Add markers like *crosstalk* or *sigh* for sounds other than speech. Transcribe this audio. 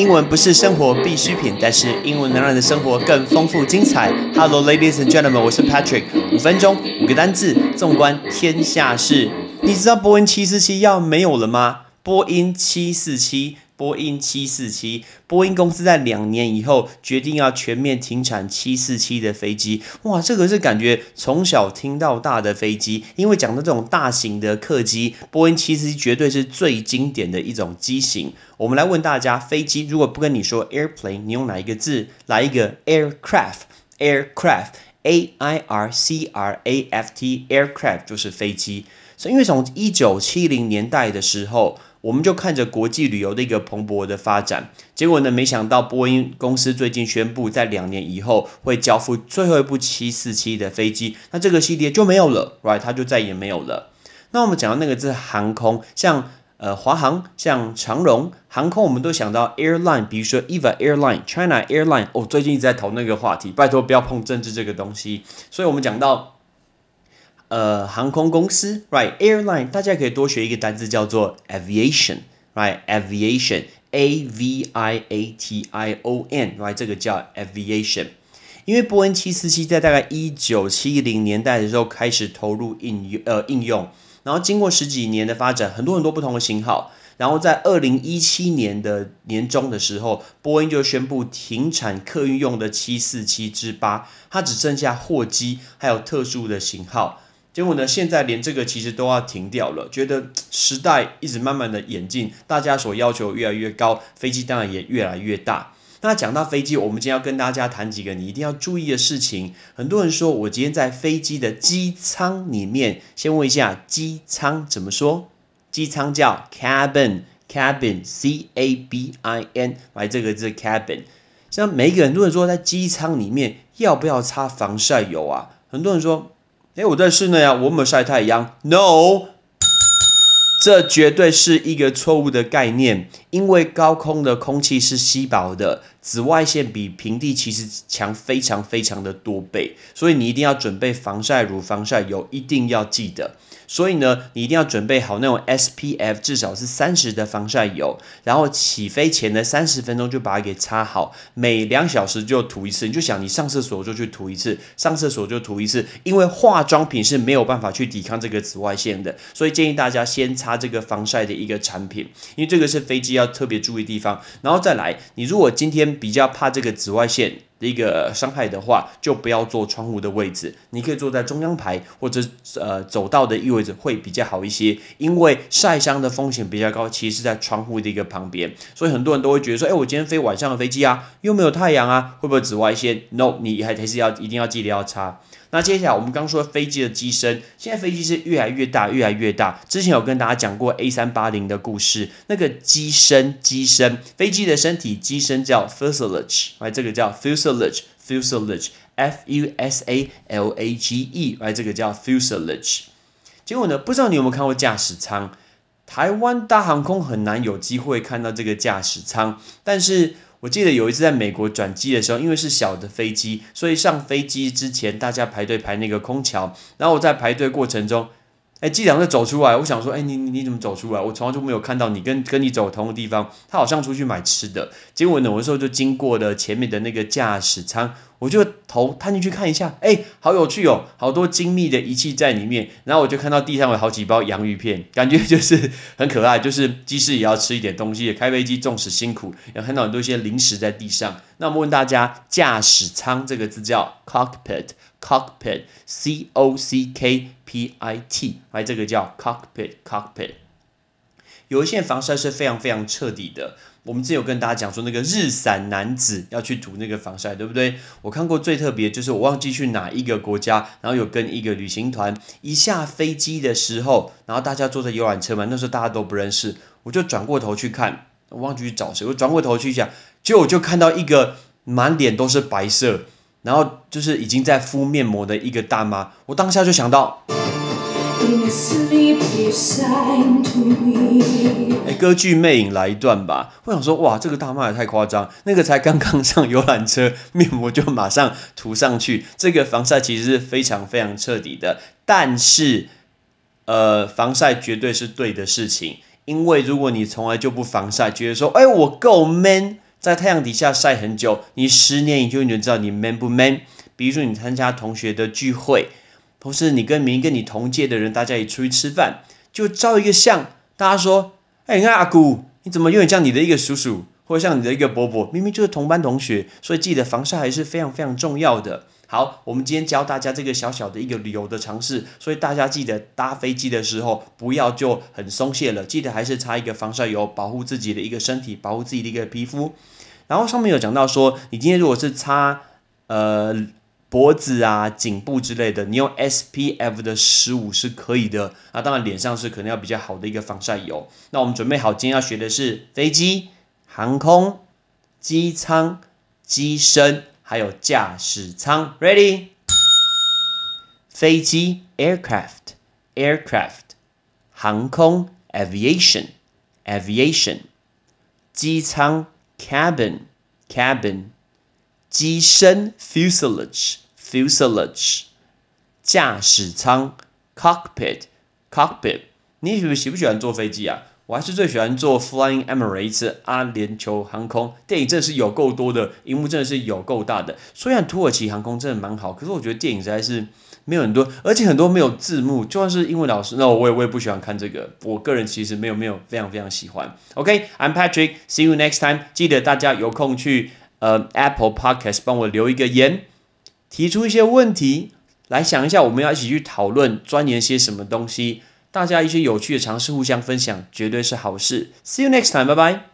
英文不是生活必需品，但是英文能让你的生活更丰富精彩。Hello, ladies and gentlemen，我是 Patrick。五分钟，五个单字，纵观天下事。你知道波音七四七要没有了吗？波音七四七。波音七四七，波音公司在两年以后决定要全面停产七四七的飞机。哇，这个是感觉从小听到大的飞机，因为讲到这种大型的客机，波音七四七绝对是最经典的一种机型。我们来问大家，飞机如果不跟你说 airplane，你用哪一个字？来一个 aircraft，aircraft A I R C R A F T aircraft 就是飞机。所以，因为从一九七零年代的时候。我们就看着国际旅游的一个蓬勃的发展，结果呢，没想到波音公司最近宣布，在两年以后会交付最后一部七四七的飞机，那这个系列就没有了，right？它就再也没有了。那我们讲到那个字航空，像呃华航、像长荣航空，我们都想到 airline，比如说 EVA Airline、China Airline。哦，最近一直在讨论那个话题，拜托不要碰政治这个东西。所以我们讲到。呃，航空公司，right？Airline，大家可以多学一个单词叫做 aviation，right？Aviation，A V I A T I O N，right？这个叫 aviation。因为波音七四七在大概一九七零年代的时候开始投入应用呃应用，然后经过十几年的发展，很多很多不同的型号，然后在二零一七年的年中的时候，波音就宣布停产客运用的七四七之八，它只剩下货机还有特殊的型号。结果呢？现在连这个其实都要停掉了。觉得时代一直慢慢的演进，大家所要求越来越高，飞机当然也越来越大。那讲到飞机，我们今天要跟大家谈几个你一定要注意的事情。很多人说我今天在飞机的机舱里面，先问一下机舱怎么说？机舱叫 cabin，cabin，c a b i n，来这个字 cabin。像每一个人都会说，在机舱里面要不要擦防晒油啊？很多人说。哎，我在室内啊，我没有晒太阳。No，这绝对是一个错误的概念，因为高空的空气是稀薄的，紫外线比平地其实强非常非常的多倍，所以你一定要准备防晒乳、防晒油，一定要记得。所以呢，你一定要准备好那种 SPF 至少是三十的防晒油，然后起飞前的三十分钟就把它给擦好，每两小时就涂一次。你就想你上厕所就去涂一次，上厕所就涂一次，因为化妆品是没有办法去抵抗这个紫外线的，所以建议大家先擦这个防晒的一个产品，因为这个是飞机要特别注意地方。然后再来，你如果今天比较怕这个紫外线。的一个伤害的话，就不要坐窗户的位置，你可以坐在中央排或者呃走道的意位置会比较好一些，因为晒伤的风险比较高，其实是在窗户的一个旁边，所以很多人都会觉得说，哎，我今天飞晚上的飞机啊，又没有太阳啊，会不会紫外线？No，你还还是要一定要记得要擦。那接下来我们刚说飞机的机身，现在飞机是越来越大，越来越大。之前有跟大家讲过 A 三八零的故事，那个机身，机身，飞机的身体机身叫 fuselage，哎这个叫 fusel fuselage，fuselage，F U S A L A G E，来这个叫 fuselage。结果呢，不知道你有没有看过驾驶舱？台湾大航空很难有机会看到这个驾驶舱，但是。我记得有一次在美国转机的时候，因为是小的飞机，所以上飞机之前大家排队排那个空桥，然后我在排队过程中。哎，机长就走出来，我想说，哎，你你你怎么走出来？我从来就没有看到你跟跟你走同个地方。他好像出去买吃的。结果呢，我时候就经过了前面的那个驾驶舱，我就头探进去看一下，哎，好有趣哦，好多精密的仪器在里面。然后我就看到地上有好几包洋芋片，感觉就是 *laughs* 很可爱。就是机师也要吃一点东西，开飞机纵使辛苦，也看到很多一些零食在地上。那我们问大家，驾驶舱这个字叫 cockpit cockpit，C-O-C-K-P-I-T，来这个叫 cockpit，cockpit，有一些防晒是非常非常彻底的。我们之前有跟大家讲说，那个日伞男子要去涂那个防晒，对不对？我看过最特别就是我忘记去哪一个国家，然后有跟一个旅行团一下飞机的时候，然后大家坐在游览车嘛，那时候大家都不认识，我就转过头去看，我忘记去找谁，我转过头去讲，结果我就看到一个满脸都是白色，然后就是已经在敷面膜的一个大妈，我当下就想到。哎，歌剧魅影来一段吧。我想说，哇，这个大妈也太夸张。那个才刚刚上游览车，面膜就马上涂上去。这个防晒其实是非常非常彻底的。但是，呃，防晒绝对是对的事情。因为如果你从来就不防晒，觉得说，哎，我够 man。在太阳底下晒很久，你十年以后你就知道你 man 不 man。比如说你参加同学的聚会，或是你跟明跟你同届的人，大家一出去吃饭，就照一个相，大家说：“哎，你看阿姑，你怎么有点像你的一个叔叔，或者像你的一个伯伯？明明就是同班同学。”所以记得防晒还是非常非常重要的。好，我们今天教大家这个小小的一个旅游的尝试，所以大家记得搭飞机的时候不要就很松懈了，记得还是擦一个防晒油，保护自己的一个身体，保护自己的一个皮肤。然后上面有讲到说，你今天如果是擦呃脖子啊、颈部之类的，你用 SPF 的十五是可以的。啊，当然脸上是可能要比较好的一个防晒油。那我们准备好，今天要学的是飞机、航空、机舱、机身。还有驾驶舱，Ready？飞机，aircraft，aircraft；航空，aviation，aviation；机舱，cabin，cabin；机身，fuselage，fuselage；驾驶舱，cockpit，cockpit。你喜不喜不喜欢坐飞机啊？我还是最喜欢坐 Flying Emirates 阿联酋航空，电影真的是有够多的，荧幕真的是有够大的。虽然土耳其航空真的蛮好，可是我觉得电影实在是没有很多，而且很多没有字幕，就算是英文老师，那我也我也不喜欢看这个。我个人其实没有没有非常非常喜欢。OK，I'm Patrick，see you next time。记得大家有空去呃 Apple Podcast 帮我留一个言，提出一些问题，来想一下我们要一起去讨论钻研些什么东西。大家一些有趣的尝试互相分享，绝对是好事。See you next time，拜拜。